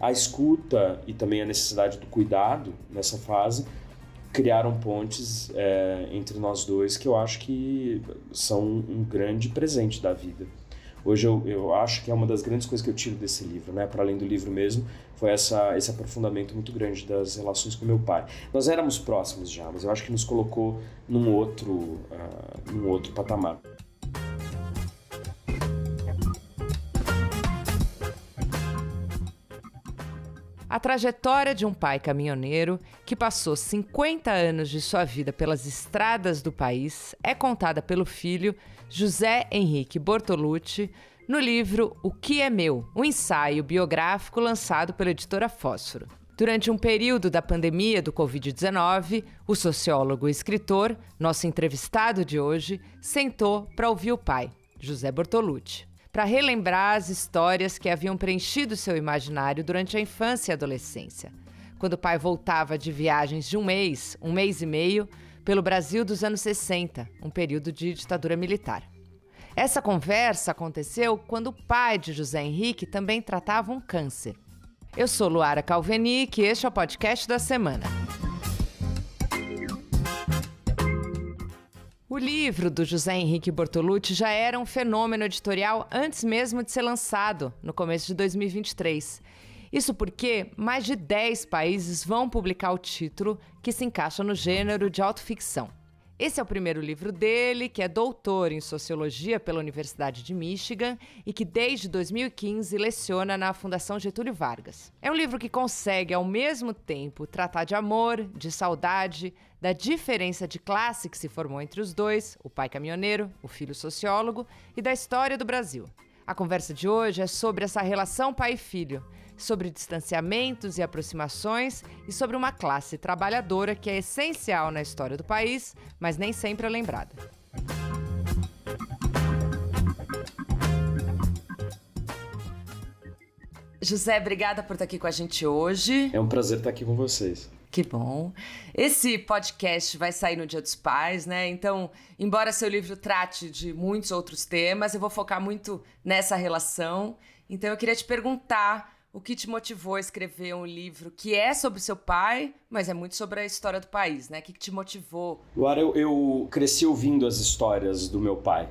a escuta e também a necessidade do cuidado nessa fase criaram pontes é, entre nós dois que eu acho que são um grande presente da vida. Hoje eu, eu acho que é uma das grandes coisas que eu tiro desse livro, né? Para além do livro mesmo, foi essa, esse aprofundamento muito grande das relações com meu pai. Nós éramos próximos já, mas eu acho que nos colocou num outro, uh, num outro patamar. A trajetória de um pai caminhoneiro que passou 50 anos de sua vida pelas estradas do país é contada pelo filho José Henrique Bortolucci no livro O que é Meu, um ensaio biográfico lançado pela editora Fósforo. Durante um período da pandemia do Covid-19, o sociólogo e escritor, nosso entrevistado de hoje, sentou para ouvir o pai, José Bortolucci para relembrar as histórias que haviam preenchido seu imaginário durante a infância e adolescência, quando o pai voltava de viagens de um mês, um mês e meio, pelo Brasil dos anos 60, um período de ditadura militar. Essa conversa aconteceu quando o pai de José Henrique também tratava um câncer. Eu sou Luara Calvenic e este é o podcast da semana. O livro do José Henrique Bortolucci já era um fenômeno editorial antes mesmo de ser lançado, no começo de 2023. Isso porque mais de 10 países vão publicar o título, que se encaixa no gênero de autoficção. Esse é o primeiro livro dele, que é doutor em sociologia pela Universidade de Michigan e que desde 2015 leciona na Fundação Getúlio Vargas. É um livro que consegue ao mesmo tempo tratar de amor, de saudade, da diferença de classe que se formou entre os dois, o pai caminhoneiro, o filho sociólogo, e da história do Brasil. A conversa de hoje é sobre essa relação pai e filho, sobre distanciamentos e aproximações e sobre uma classe trabalhadora que é essencial na história do país, mas nem sempre é lembrada. José, obrigada por estar aqui com a gente hoje. É um prazer estar aqui com vocês. Que bom. Esse podcast vai sair no Dia dos Pais, né? Então, embora seu livro trate de muitos outros temas, eu vou focar muito nessa relação. Então, eu queria te perguntar o que te motivou a escrever um livro que é sobre seu pai, mas é muito sobre a história do país, né? O que, que te motivou? Luara, eu, eu cresci ouvindo as histórias do meu pai.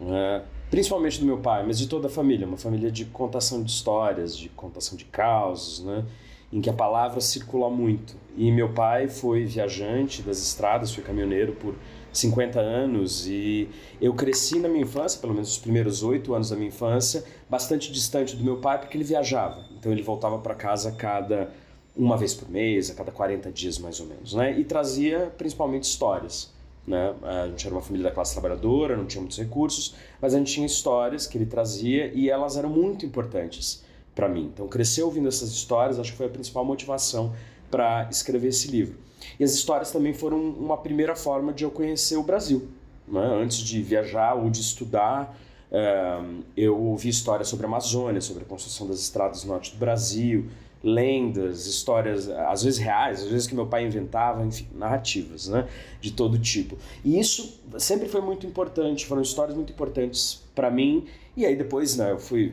Né? Principalmente do meu pai, mas de toda a família. Uma família de contação de histórias, de contação de causos, né? em que a palavra circula muito. E meu pai foi viajante das estradas, foi caminhoneiro por 50 anos e eu cresci na minha infância, pelo menos os primeiros oito anos da minha infância, bastante distante do meu pai porque ele viajava. Então ele voltava para casa cada uma vez por mês, a cada 40 dias mais ou menos, né? E trazia principalmente histórias. Né? A gente era uma família da classe trabalhadora, não tinha muitos recursos, mas a gente tinha histórias que ele trazia e elas eram muito importantes para mim. Então, crescer ouvindo essas histórias, acho que foi a principal motivação para escrever esse livro. E as histórias também foram uma primeira forma de eu conhecer o Brasil. Né? Antes de viajar ou de estudar, eu ouvi histórias sobre a Amazônia, sobre a construção das estradas no norte do Brasil, lendas, histórias, às vezes reais, às vezes que meu pai inventava, enfim, narrativas, né, de todo tipo. E isso sempre foi muito importante, foram histórias muito importantes para mim. E aí depois, né, eu fui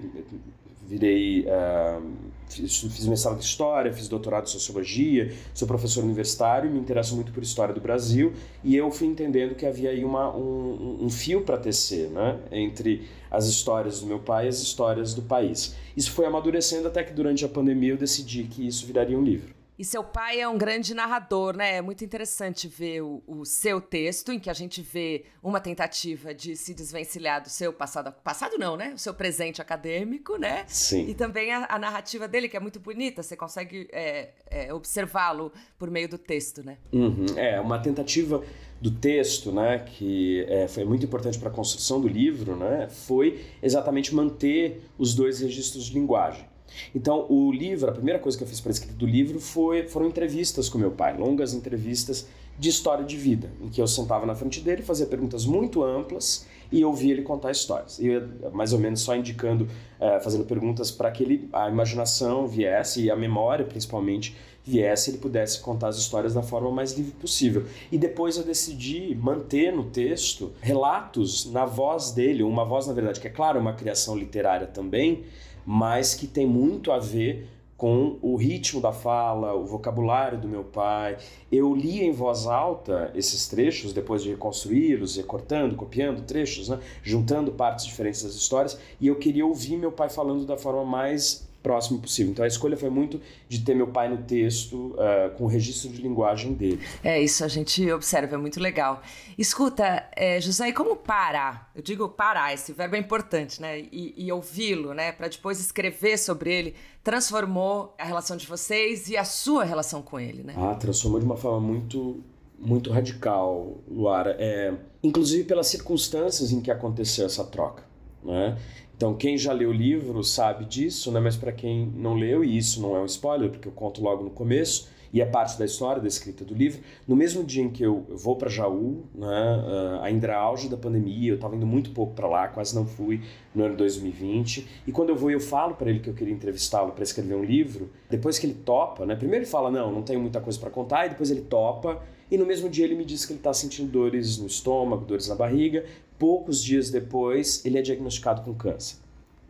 virei uh, fiz, mestrado em história, fiz doutorado em sociologia, sou professor universitário, me interesso muito por história do Brasil e eu fui entendendo que havia aí uma, um, um fio para tecer, né, entre as histórias do meu pai e as histórias do país. Isso foi amadurecendo até que durante a pandemia eu decidi que isso viraria um livro. E seu pai é um grande narrador, né? É muito interessante ver o, o, seu texto, em que a gente vê uma tentativa de se desvencilhar do seu passado. Passado não, né? O seu presente acadêmico, né? Sim. E também a, a narrativa dele, que é muito bonita, você consegue é, é, observá-lo por meio do texto, né? Uhum. É, uma tentativa do texto, né, que é, foi muito importante para a construção do livro, né, foi exatamente manter os dois registros de linguagem. Então, o livro, a primeira coisa que eu fiz para escrita do livro foi, foram entrevistas com meu pai, longas entrevistas de história de vida, em que eu sentava na frente dele, fazia perguntas muito amplas e ouvia ele contar histórias. E eu, mais ou menos só indicando, uh, fazendo perguntas para que ele, a imaginação viesse e a memória, principalmente, viesse ele pudesse contar as histórias da forma mais livre possível. E depois eu decidi manter no texto relatos na voz dele, uma voz, na verdade, que é claro, uma criação literária também, mas que tem muito a ver com o ritmo da fala, o vocabulário do meu pai. Eu lia em voz alta esses trechos, depois de reconstruí-los, recortando, copiando trechos, né? juntando partes diferentes das histórias, e eu queria ouvir meu pai falando da forma mais próximo possível. Então a escolha foi muito de ter meu pai no texto, uh, com o registro de linguagem dele. É, isso a gente observa, é muito legal. Escuta, é, José, e como parar? Eu digo parar, esse verbo é importante, né? E, e ouvi-lo, né? Para depois escrever sobre ele, transformou a relação de vocês e a sua relação com ele, né? Ah, transformou de uma forma muito muito radical, Luara. É, inclusive pelas circunstâncias em que aconteceu essa troca. Né? Então, quem já leu o livro sabe disso, né? mas para quem não leu, e isso não é um spoiler, porque eu conto logo no começo, e é parte da história da escrita do livro, no mesmo dia em que eu vou para Jaú, né, uh, ainda era auge da pandemia, eu estava indo muito pouco para lá, quase não fui no ano 2020, e quando eu vou eu falo para ele que eu queria entrevistá-lo para escrever um livro, depois que ele topa, né, primeiro ele fala, não, não tenho muita coisa para contar, e depois ele topa, e no mesmo dia ele me diz que ele está sentindo dores no estômago, dores na barriga, poucos dias depois, ele é diagnosticado com câncer.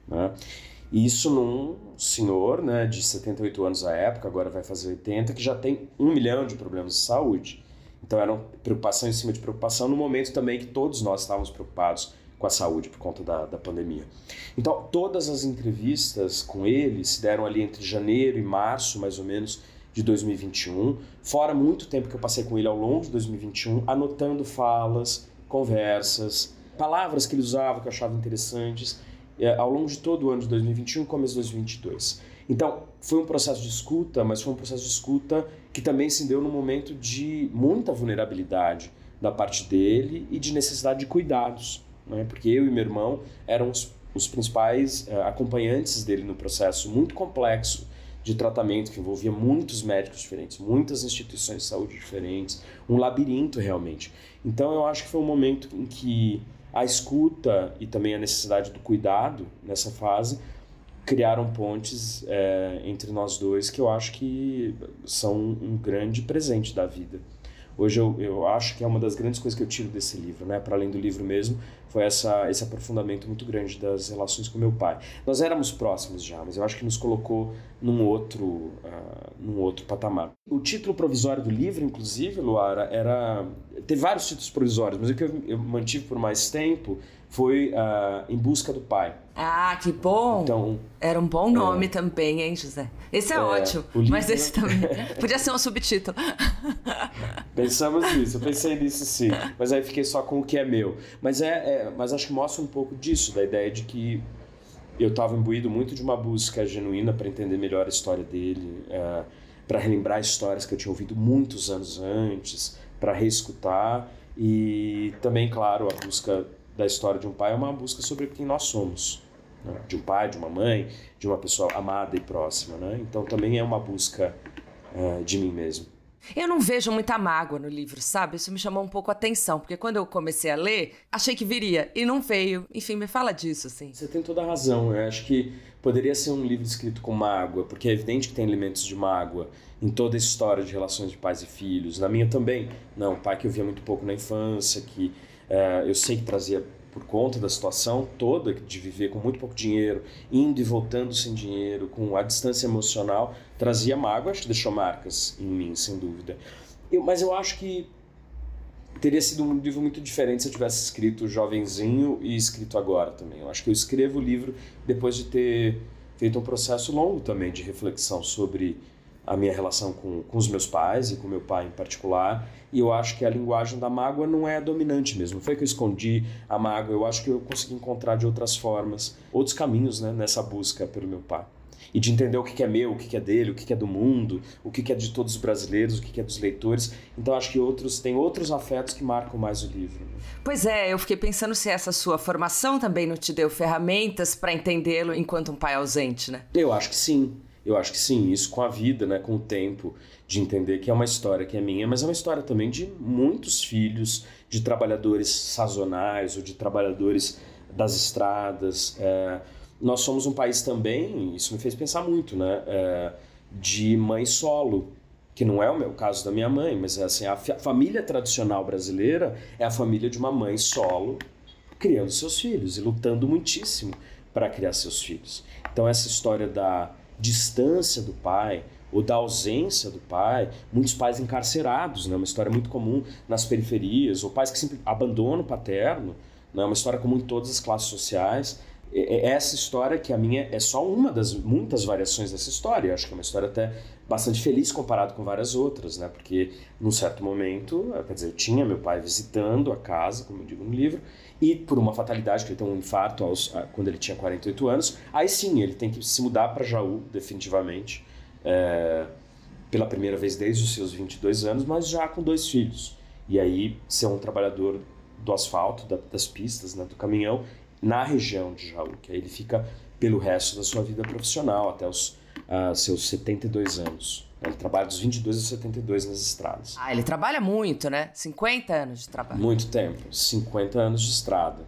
Né? Isso num senhor né, de 78 anos à época, agora vai fazer 80, que já tem um milhão de problemas de saúde. Então era preocupação em cima de preocupação no momento também que todos nós estávamos preocupados com a saúde por conta da, da pandemia. Então todas as entrevistas com ele se deram ali entre janeiro e março, mais ou menos, de 2021, fora muito tempo que eu passei com ele ao longo de 2021, anotando falas, conversas, palavras que ele usava que eu achava interessantes é, ao longo de todo o ano de 2021 e começo de 2022. Então, foi um processo de escuta, mas foi um processo de escuta que também se deu num momento de muita vulnerabilidade da parte dele e de necessidade de cuidados, né? porque eu e meu irmão eram os, os principais uh, acompanhantes dele no processo muito complexo de tratamento que envolvia muitos médicos diferentes, muitas instituições de saúde diferentes, um labirinto realmente. Então eu acho que foi um momento em que a escuta e também a necessidade do cuidado nessa fase criaram pontes é, entre nós dois que eu acho que são um grande presente da vida. Hoje eu, eu acho que é uma das grandes coisas que eu tiro desse livro, né? Para além do livro mesmo, foi essa, esse aprofundamento muito grande das relações com meu pai. Nós éramos próximos já, mas eu acho que nos colocou num outro, uh, num outro patamar. O título provisório do livro, inclusive, Luara, era. Teve vários títulos provisórios, mas o que eu, eu mantive por mais tempo foi uh, Em Busca do Pai. Ah, que bom! Então, Era um bom nome é, também, hein, José? Esse é, é ótimo, livro... mas esse também. Podia ser um subtítulo. Pensamos nisso, eu pensei nisso sim, mas aí fiquei só com o que é meu. Mas, é, é mas acho que mostra um pouco disso, da ideia de que eu estava imbuído muito de uma busca genuína para entender melhor a história dele, é, para relembrar histórias que eu tinha ouvido muitos anos antes, para reescutar e também, claro, a busca da história de um pai é uma busca sobre quem nós somos. Né? De um pai, de uma mãe, de uma pessoa amada e próxima. Né? Então também é uma busca uh, de mim mesmo. Eu não vejo muita mágoa no livro, sabe? Isso me chamou um pouco a atenção, porque quando eu comecei a ler, achei que viria e não veio. Enfim, me fala disso, assim. Você tem toda a razão. Eu acho que poderia ser um livro escrito com mágoa, porque é evidente que tem elementos de mágoa em toda a história de relações de pais e filhos. Na minha também. Não, pai que eu via muito pouco na infância, que eu sei que trazia por conta da situação toda de viver com muito pouco dinheiro, indo e voltando sem dinheiro, com a distância emocional, trazia mágoa, acho que deixou marcas em mim, sem dúvida. Eu, mas eu acho que teria sido um livro muito diferente se eu tivesse escrito jovenzinho e escrito agora também. Eu acho que eu escrevo o livro depois de ter feito um processo longo também de reflexão sobre a minha relação com, com os meus pais e com meu pai em particular. E eu acho que a linguagem da mágoa não é a dominante mesmo. Não foi que eu escondi a mágoa, eu acho que eu consegui encontrar de outras formas, outros caminhos né, nessa busca pelo meu pai. E de entender o que é meu, o que é dele, o que é do mundo, o que é de todos os brasileiros, o que é dos leitores. Então acho que outros tem outros afetos que marcam mais o livro. Né? Pois é, eu fiquei pensando se essa sua formação também não te deu ferramentas para entendê-lo enquanto um pai ausente, né? Eu acho que sim. Eu acho que sim, isso com a vida, né, com o tempo, de entender que é uma história que é minha, mas é uma história também de muitos filhos, de trabalhadores sazonais ou de trabalhadores das estradas. É, nós somos um país também, isso me fez pensar muito, né, é, de mãe solo, que não é o meu caso da minha mãe, mas é assim, a família tradicional brasileira é a família de uma mãe solo criando seus filhos e lutando muitíssimo para criar seus filhos. Então essa história da distância do pai ou da ausência do pai, muitos pais encarcerados, né? uma história muito comum nas periferias, ou pais que sempre abandonam o paterno, né? uma história comum em todas as classes sociais. Essa história, que a minha é só uma das muitas variações dessa história, acho que é uma história até bastante feliz comparado com várias outras, né? Porque num certo momento, quer dizer, eu tinha meu pai visitando a casa, como eu digo no livro, e por uma fatalidade, que ele tem um infarto aos, quando ele tinha 48 anos, aí sim ele tem que se mudar para Jaú, definitivamente, é, pela primeira vez desde os seus 22 anos, mas já com dois filhos. E aí ser um trabalhador do asfalto, da, das pistas, né, do caminhão, na região de Jaú, que aí ele fica pelo resto da sua vida profissional, até os uh, seus 72 anos. Ele trabalha dos 22 aos 72 nas estradas. Ah, ele trabalha muito, né? 50 anos de trabalho. Muito tempo, 50 anos de estrada.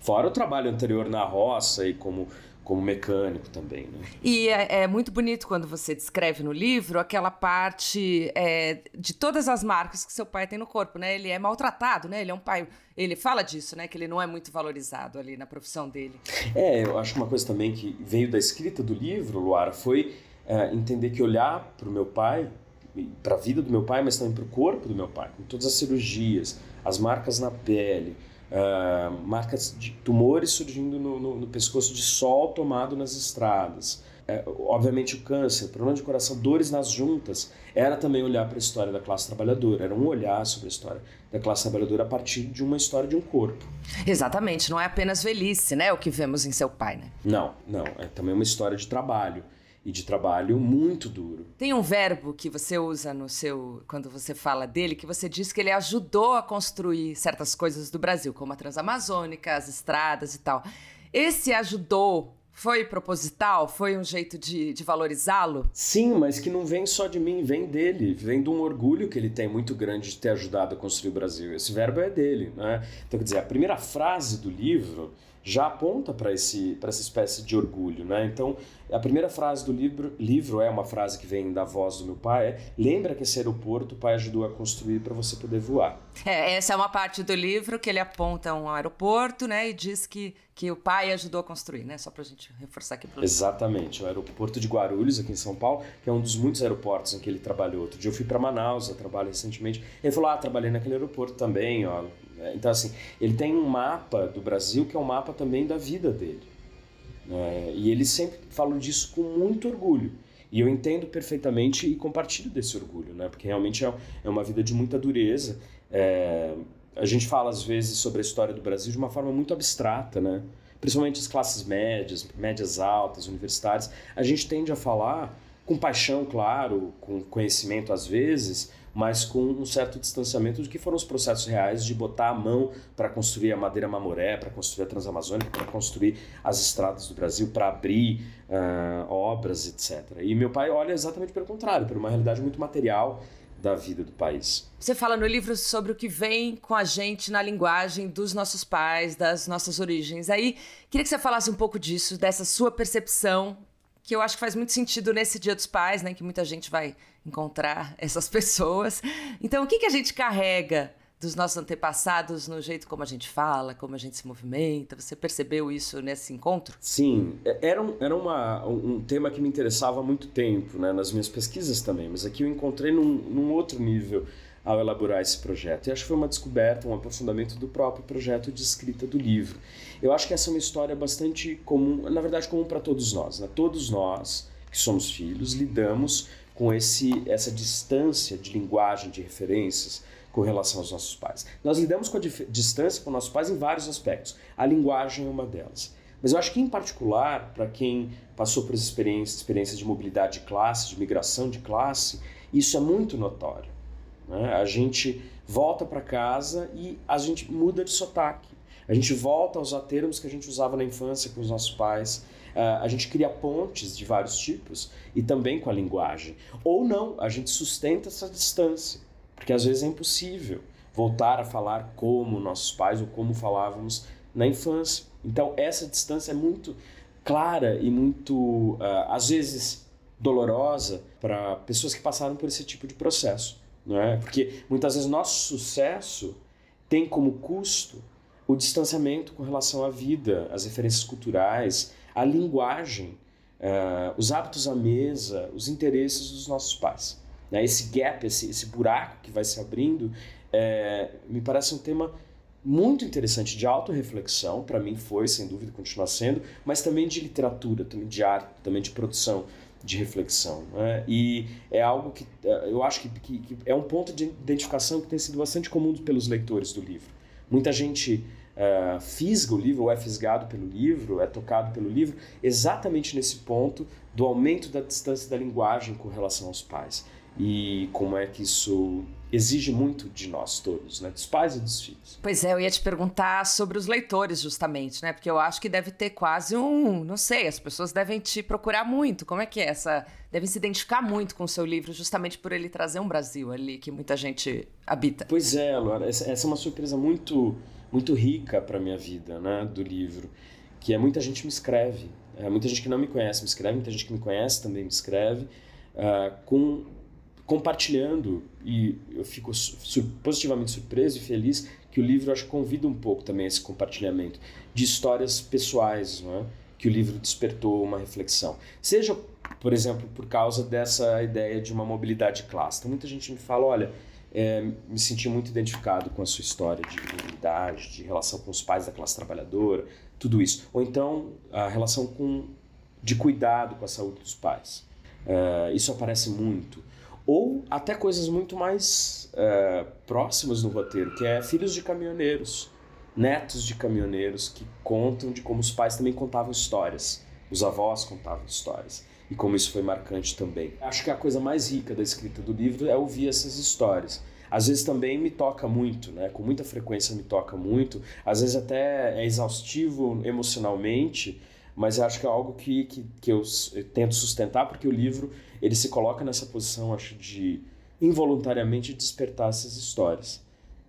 Fora o trabalho anterior na roça e como como mecânico também. Né? E é, é, muito bonito quando você descreve no livro aquela parte é, de todas as marcas que seu pai tem no corpo, né? Ele é maltratado, né? Ele é um pai. Ele fala disso, né? Que ele não é muito valorizado ali na profissão dele. É, eu acho uma coisa também que veio da escrita do livro, Luara, foi é, entender que olhar para o meu pai, para a vida do meu pai, mas também para o corpo do meu pai, com todas as cirurgias, as marcas na pele uh, marcas de tumores surgindo no, no, no, pescoço de sol tomado nas estradas. Uh, obviamente o câncer, problema de coração, dores nas juntas, era também olhar para a história da classe trabalhadora, era um olhar sobre a história da classe trabalhadora a partir de uma história de um corpo. Exatamente, não é apenas velhice, né, o que vemos em seu pai, né? Não, não, é também uma história de trabalho e de trabalho muito duro. Tem um verbo que você usa no seu quando você fala dele que você diz que ele ajudou a construir certas coisas do Brasil, como a Transamazônica, as estradas e tal. Esse ajudou foi proposital? Foi um jeito de, de valorizá-lo? Sim, mas que não vem só de mim, vem dele. Vem de um orgulho que ele tem muito grande de ter ajudado a construir o Brasil. Esse verbo é dele, né? Então, quer dizer, a primeira frase do livro já aponta para essa espécie de orgulho, né? Então, a primeira frase do livro, livro é uma frase que vem da voz do meu pai, é lembra que esse aeroporto o pai ajudou a construir para você poder voar. É, essa é uma parte do livro que ele aponta um aeroporto, né, e diz que, que o pai ajudou a construir, né, só para a gente reforçar aqui. Pro Exatamente, o aeroporto de Guarulhos, aqui em São Paulo, que é um dos muitos aeroportos em que ele trabalhou. Outro dia eu fui para Manaus, eu trabalho recentemente, ele falou, ah, trabalhei naquele aeroporto também, ó. Então, assim, ele tem um mapa do Brasil que é um mapa também da vida dele. Né? E ele sempre falou disso com muito orgulho. E eu entendo perfeitamente e compartilho desse orgulho, né? porque realmente é, é uma vida de muita dureza. É, a gente fala às vezes sobre a história do Brasil de uma forma muito abstrata, né? principalmente as classes médias, médias altas, universitárias. A gente tende a falar com paixão, claro, com conhecimento às vezes, mas com um certo distanciamento do que foram os processos reais de botar a mão para construir a madeira mamoré, para construir a Transamazônica, para construir as estradas do Brasil, para abrir uh, obras, etc. E meu pai olha exatamente pelo contrário, por uma realidade muito material da vida do país. Você fala no livro sobre o que vem com a gente na linguagem dos nossos pais, das nossas origens. Aí, queria que você falasse um pouco disso, dessa sua percepção que eu acho que faz muito sentido nesse Dia dos Pais, né? Que muita gente vai encontrar essas pessoas. Então, o que, que a gente carrega dos nossos antepassados no jeito como a gente fala, como a gente se movimenta? Você percebeu isso nesse encontro? Sim, é, era um, era uma, um tema que me interessava há muito tempo, né? Nas minhas pesquisas também, mas aqui eu encontrei num, num outro nível ao elaborar esse projeto. E acho que foi uma descoberta, um aprofundamento do próprio projeto de escrita do livro. Eu acho que essa é uma história bastante comum, na verdade comum para todos nós. Né? Todos nós que somos filhos lidamos com esse, essa distância de linguagem, de referências com relação aos nossos pais. Nós lidamos com a distância com nossos pais em vários aspectos. A linguagem é uma delas. Mas eu acho que, em particular, para quem passou por experiências, experiências de mobilidade de classe, de migração de classe, isso é muito notório. Né? A gente volta para casa e a gente muda de sotaque. A gente volta a usar termos que a gente usava na infância com os nossos pais. Uh, a gente cria pontes de vários tipos e também com a linguagem. Ou não, a gente sustenta essa distância, porque às vezes é impossível voltar a falar como nossos pais ou como falávamos na infância. Então, essa distância é muito clara e muito, uh, às vezes, dolorosa para pessoas que passaram por esse tipo de processo não é? Porque muitas vezes nosso sucesso tem como custo o distanciamento com relação à vida, as referências culturais, a linguagem uh, os hábitos à mesa, os interesses dos nossos pais. Né? Esse gap, esse, esse buraco que vai se abrindo, é, me parece um tema muito interessante de autorreflexão, para mim foi, sem dúvida, continua sendo, mas também de literatura, também de arte, também de produção, de reflexão. Né? E é algo que é, eu acho que, que, que, é um ponto de identificação que tem sido bastante comum pelos leitores do livro. Muita gente uh, fisga o livro, ou é fisgado pelo livro, é tocado pelo livro, exatamente nesse ponto do aumento da distância da linguagem com relação aos pais e como é que isso exige muito de nós todos, né? Dos pais e dos filhos. Pois é, eu ia te perguntar sobre os leitores, justamente, né? Porque eu acho que deve ter quase um, não sei, as pessoas devem te procurar muito. Como é que é essa? Devem se identificar muito com o seu livro, justamente por ele trazer um Brasil ali que muita gente habita. Pois é, Laura, essa é uma surpresa muito, muito rica para minha vida, né? Do livro, que é muita gente me escreve, é, muita gente que não me conhece me escreve, muita gente que me conhece também me escreve, uh, com compartilhando e eu fico sur positivamente surpreso e feliz que o livro acho convida um pouco também esse compartilhamento de histórias pessoais, não é? que o livro despertou uma reflexão. Seja, por exemplo, por causa dessa ideia de uma mobilidade clássica. Então, muita gente me fala, olha, é, me senti muito identificado com a sua história de mobilidade, de relação com os pais da classe trabalhadora, tudo isso. Ou então a relação com de cuidado com a saúde dos pais. É, isso aparece muito ou até coisas muito mais é, próximas no roteiro, que é filhos de caminhoneiros, netos de caminhoneiros que contam de como os pais também contavam histórias, os avós contavam histórias e como isso foi marcante também. Acho que a coisa mais rica da escrita do livro é ouvir essas histórias. Às vezes também me toca muito, né? Com muita frequência me toca muito. Às vezes até é exaustivo emocionalmente, mas acho que é algo que, que, que eu, tento sustentar porque o livro ele se coloca nessa posição, acho, de involuntariamente despertar essas histórias.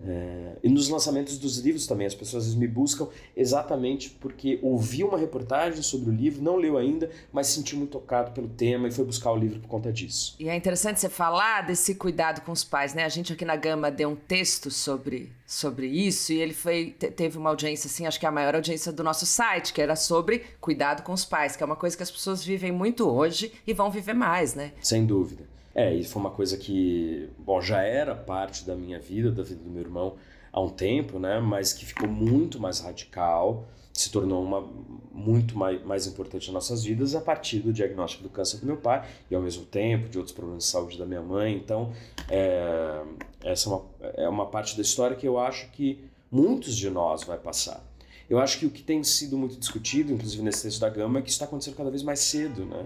É, e nos lançamentos dos livros também, as pessoas me buscam exatamente porque ouviu uma reportagem sobre o livro, não leu ainda, mas sentiu muito tocado pelo tema e foi buscar o livro por conta disso. E é interessante você falar desse cuidado com os pais, né? A gente aqui na Gama deu um texto sobre, sobre isso e ele foi, teve uma audiência, assim, acho que a maior audiência do nosso site, que era sobre cuidado com os pais, que é uma coisa que as pessoas vivem muito hoje e vão viver mais, né? Sem dúvida. É, e foi uma coisa que, bom, já era parte da minha vida, da vida do meu irmão há um tempo, né? Mas que ficou muito mais radical, se tornou uma muito mais, mais importante nas nossas vidas a partir do diagnóstico do câncer do meu pai e ao mesmo tempo de outros problemas de saúde da minha mãe. Então, é, essa é uma, é uma parte da história que eu acho que muitos de nós vai passar. Eu acho que o que tem sido muito discutido, inclusive nesse texto da Gama, é que isso está acontecendo cada vez mais cedo, né?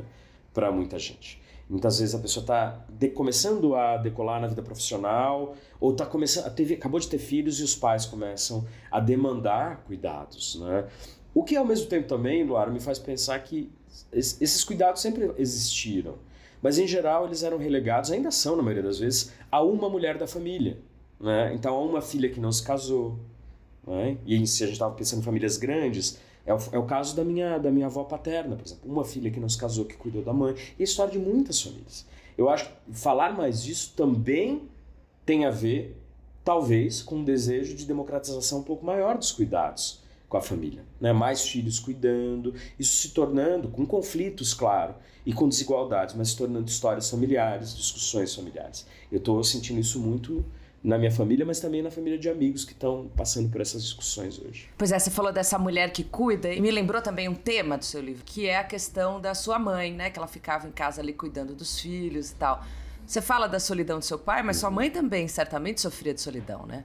Para muita gente. Muitas vezes a pessoa está começando a decolar na vida profissional ou tá começando, teve, acabou de ter filhos e os pais começam a demandar cuidados, né? O que ao mesmo tempo também, Luara, me faz pensar que esses cuidados sempre existiram, mas em geral eles eram relegados, ainda são na maioria das vezes, a uma mulher da família, né? Então a uma filha que não se casou, né? E se a gente estava pensando em famílias grandes, é o, é o caso da minha, da minha avó paterna, por exemplo. Uma filha que não se casou, que cuidou da mãe. E a história de muitas famílias. Eu acho que falar mais disso também tem a ver, talvez, com um desejo de democratização um pouco maior dos cuidados com a família. Né? Mais filhos cuidando, isso se tornando, com conflitos, claro, e com desigualdades, mas se tornando histórias familiares, discussões familiares. Eu estou sentindo isso muito na minha família, mas também na família de amigos que estão passando por essas discussões hoje. Pois é, você falou dessa mulher que cuida e me lembrou também um tema do seu livro, que é a questão da sua mãe, né? Que ela ficava em casa ali cuidando dos filhos e tal. Você fala da solidão do seu pai, mas sua mãe também certamente sofria de solidão, né?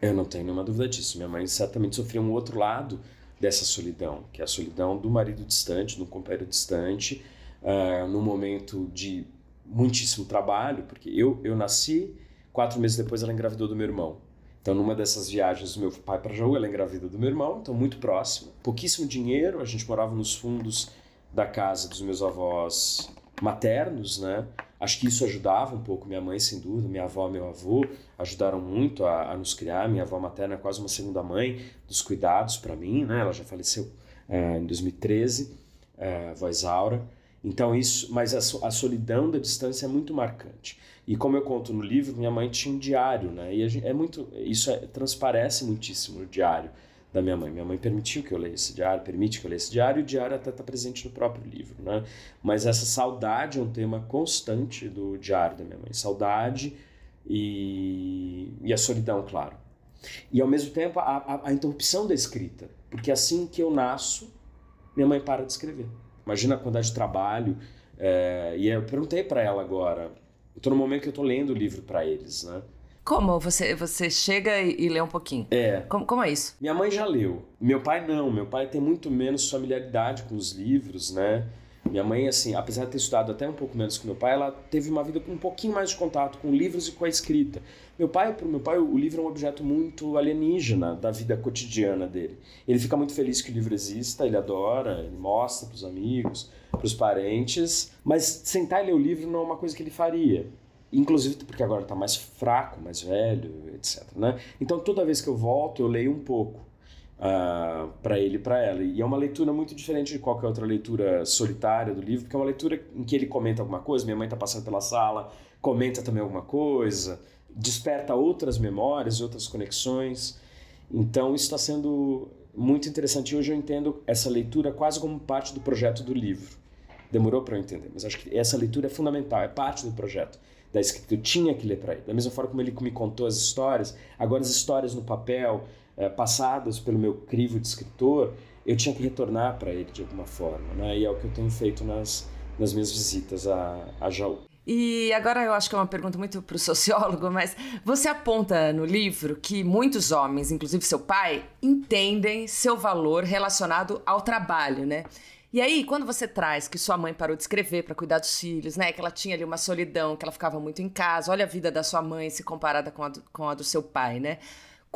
Eu não tenho nenhuma dúvida disso. Minha mãe certamente sofria um outro lado dessa solidão, que é a solidão do marido distante, do companheiro distante, uh, num momento de muitíssimo trabalho, porque eu, eu nasci Quatro meses depois ela engravidou do meu irmão. Então, numa dessas viagens do meu pai para Jaú, ela engravida do meu irmão, então muito próximo. Pouquíssimo dinheiro, a gente morava nos fundos da casa dos meus avós maternos, né? Acho que isso ajudava um pouco. Minha mãe, sem dúvida, minha avó, meu avô ajudaram muito a, a nos criar. Minha avó materna é quase uma segunda mãe dos cuidados para mim, né? Ela já faleceu é, em 2013, é, a avó Isaura. Então isso, mas a, a solidão da distância é muito marcante. E como eu conto no livro, minha mãe tinha um diário, né? E gente, é muito, isso é, transparece muitíssimo no diário da minha mãe. Minha mãe permitiu que eu leia esse diário, permite que eu leia esse diário, e o diário até está presente no próprio livro, né? Mas essa saudade é um tema constante do diário da minha mãe. Saudade e, e a solidão, claro. E ao mesmo tempo a, a, a interrupção da escrita, porque assim que eu nasço, minha mãe para de escrever. Imagina a quantidade de trabalho. É, e eu perguntei para ela agora. Eu estou no momento que eu estou lendo o livro para eles, né? Como? Você, você chega e, e lê um pouquinho? É. Como, como é isso? Minha mãe já leu. Meu pai não. Meu pai tem muito menos familiaridade com os livros, né? Minha mãe, assim, apesar de ter estudado até um pouco menos que meu pai, ela teve uma vida com um pouquinho mais de contato com livros e com a escrita. Meu pai, para meu pai, o livro é um objeto muito alienígena da vida cotidiana dele. Ele fica muito feliz que o livro exista, ele adora, ele mostra para os amigos, para os parentes, mas sentar e ler o livro não é uma coisa que ele faria. Inclusive porque agora está mais fraco, mais velho, etc. Né? Então toda vez que eu volto, eu leio um pouco. Uh, ah, para ele e para ela. E é uma leitura muito diferente de qualquer outra leitura solitária do livro, porque é uma leitura em que ele comenta alguma coisa, minha mãe está passando pela sala, comenta também alguma coisa, desperta outras memórias, outras conexões. Então isso está sendo muito interessante. E hoje eu entendo essa leitura quase como parte do projeto do livro. Demorou para eu entender, mas acho que essa leitura é fundamental, é parte do projeto da escrita. Eu tinha que ler para ele. Da mesma forma como ele me contou as histórias, agora as histórias no papel, é, passadas pelo meu crivo de escritor, eu tinha que retornar para ele de alguma forma. Né? E é o que eu tenho feito nas, nas minhas visitas a, a Jaú. E agora eu acho que é uma pergunta muito para o sociólogo, mas você aponta no livro que muitos homens, inclusive seu pai, entendem seu valor relacionado ao trabalho, né? E aí, quando você traz que sua mãe parou de escrever para cuidar dos filhos, né? Que ela tinha ali uma solidão, que ela ficava muito em casa, olha a vida da sua mãe se comparada com a do, com a do seu pai, né?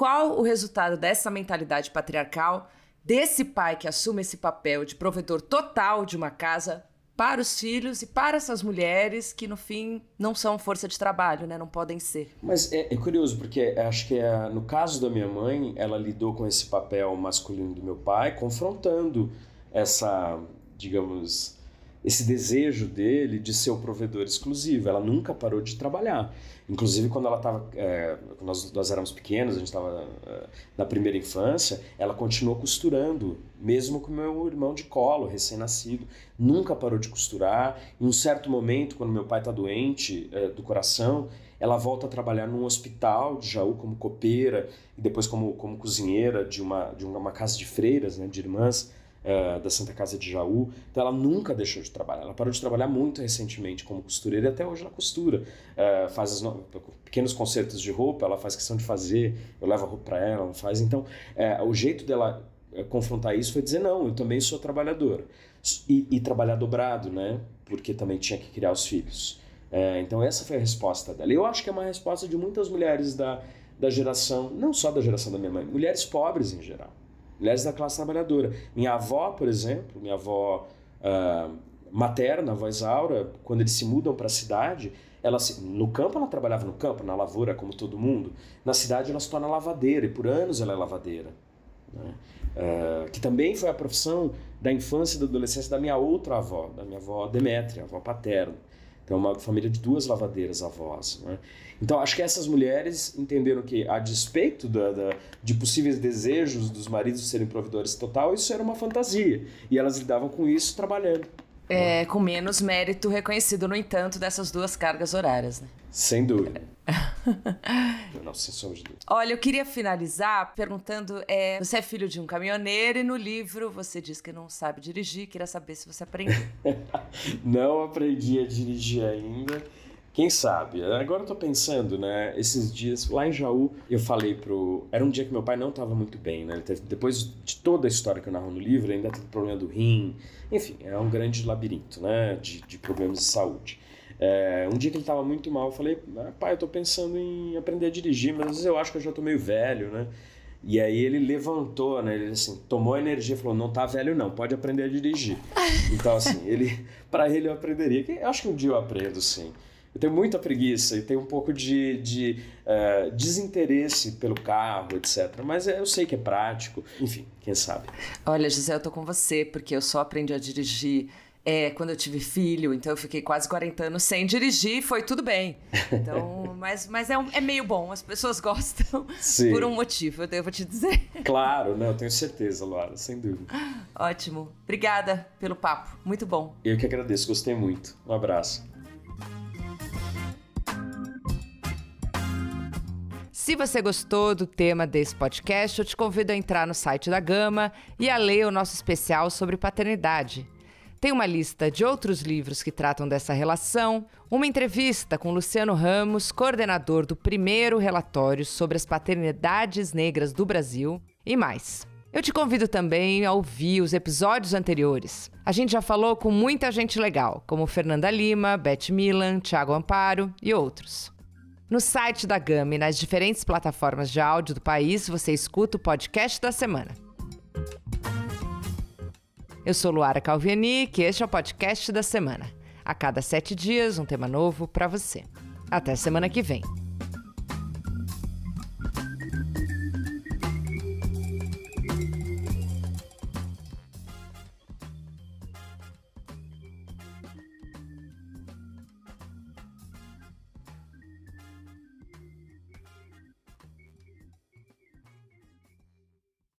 Qual o resultado dessa mentalidade patriarcal, desse pai que assume esse papel de provedor total de uma casa para os filhos e para essas mulheres que no fim não são força de trabalho, né? Não podem ser. Mas é, é curioso porque acho que é, no caso da minha mãe, ela lidou com esse papel masculino do meu pai, confrontando essa, digamos, esse desejo dele de ser o provedor exclusivo. Ela nunca parou de trabalhar. Inclusive, quando ela estava, é, nós, nós éramos pequenos, a gente estava é, na primeira infância, ela continuou costurando, mesmo com meu irmão de colo, recém-nascido. Nunca parou de costurar. Em um certo momento, quando meu pai está doente é, do coração, ela volta a trabalhar num hospital de Jaú como copeira e depois como, como cozinheira de uma, de uma casa de freiras, né, de irmãs uh, da Santa Casa de Jaú. Então ela nunca deixou de trabalhar. Ela parou de trabalhar muito recentemente como costureira e até hoje ela costura. Uh, faz no... pequenos concertos de roupa, ela faz questão de fazer. Eu levo a roupa para ela, ela faz. Então uh, o jeito dela confrontar isso foi dizer: não, eu também sou trabalhadora. E, e trabalhar dobrado, né? Porque também tinha que criar os filhos. então essa foi a resposta dela. Eu acho que é uma resposta de muitas mulheres da, da geração, não só da geração da minha mãe, mulheres pobres em geral mulheres da classe trabalhadora. Minha avó, por exemplo, minha avó uh, materna, a avó Isaura, quando eles se mudam para a cidade, ela se, no campo ela trabalhava no campo, na lavoura, como todo mundo. Na cidade ela se torna lavadeira, e por anos ela é lavadeira. Né? Uh, que também foi a profissão da infância e da adolescência da minha outra avó, da minha avó Demétria, avó paterna. Então, uma família de duas lavadeiras avós. Né? Então, acho que essas mulheres entenderam que, a despeito da, da, de possíveis desejos dos maridos serem provedores total, isso era uma fantasia. E elas lidavam com isso trabalhando. É, com menos mérito reconhecido, no entanto, dessas duas cargas horárias. Né? Sem dúvida. Não, sem sombra de dúvida. Olha, eu queria finalizar perguntando: é, você é filho de um caminhoneiro e no livro você diz que não sabe dirigir, queria saber se você aprendeu. não aprendi a dirigir ainda. Quem sabe? Agora eu tô pensando, né? Esses dias, lá em Jaú, eu falei pro. Era um dia que meu pai não estava muito bem, né? Teve... Depois de toda a história que eu narro no livro, ainda teve problema do rim. Enfim, é um grande labirinto, né? De, de problemas de saúde. É... um dia que ele estava muito mal, eu falei, ah, pai, eu tô pensando em aprender a dirigir, mas às vezes eu acho que eu já tô meio velho, né? E aí ele levantou, né? Ele assim, tomou energia e falou: "Não tá velho não, pode aprender a dirigir". Então assim, ele para ele eu aprenderia. Eu acho que um dia eu aprendo sim. Eu tenho muita preguiça e tenho um pouco de, de uh, desinteresse pelo carro, etc. Mas eu sei que é prático. Enfim, quem sabe. Olha, José, eu tô com você, porque eu só aprendi a dirigir É, quando eu tive filho, então eu fiquei quase 40 anos sem dirigir, foi tudo bem. Então, mas, mas é, um, é meio bom, as pessoas gostam Sim. por um motivo, eu devo te dizer. Claro, não, eu tenho certeza, Laura, sem dúvida. Ótimo. Obrigada pelo papo, muito bom. Eu que agradeço, gostei muito. Um abraço. Se você gostou do tema desse podcast, eu te convido a entrar no site da Gama e a ler o nosso especial sobre paternidade. Tem uma lista de outros livros que tratam dessa relação, uma entrevista com Luciano Ramos, coordenador do primeiro relatório sobre as paternidades negras do Brasil, e mais. Eu te convido também a ouvir os episódios anteriores. A gente já falou com muita gente legal, como Fernanda Lima, Beth Milan, Thiago Amparo e outros. No site da Gama e nas diferentes plataformas de áudio do país, você escuta o podcast da semana. Eu sou Luara Calviani, e este é o podcast da semana. A cada sete dias, um tema novo para você. Até semana que vem.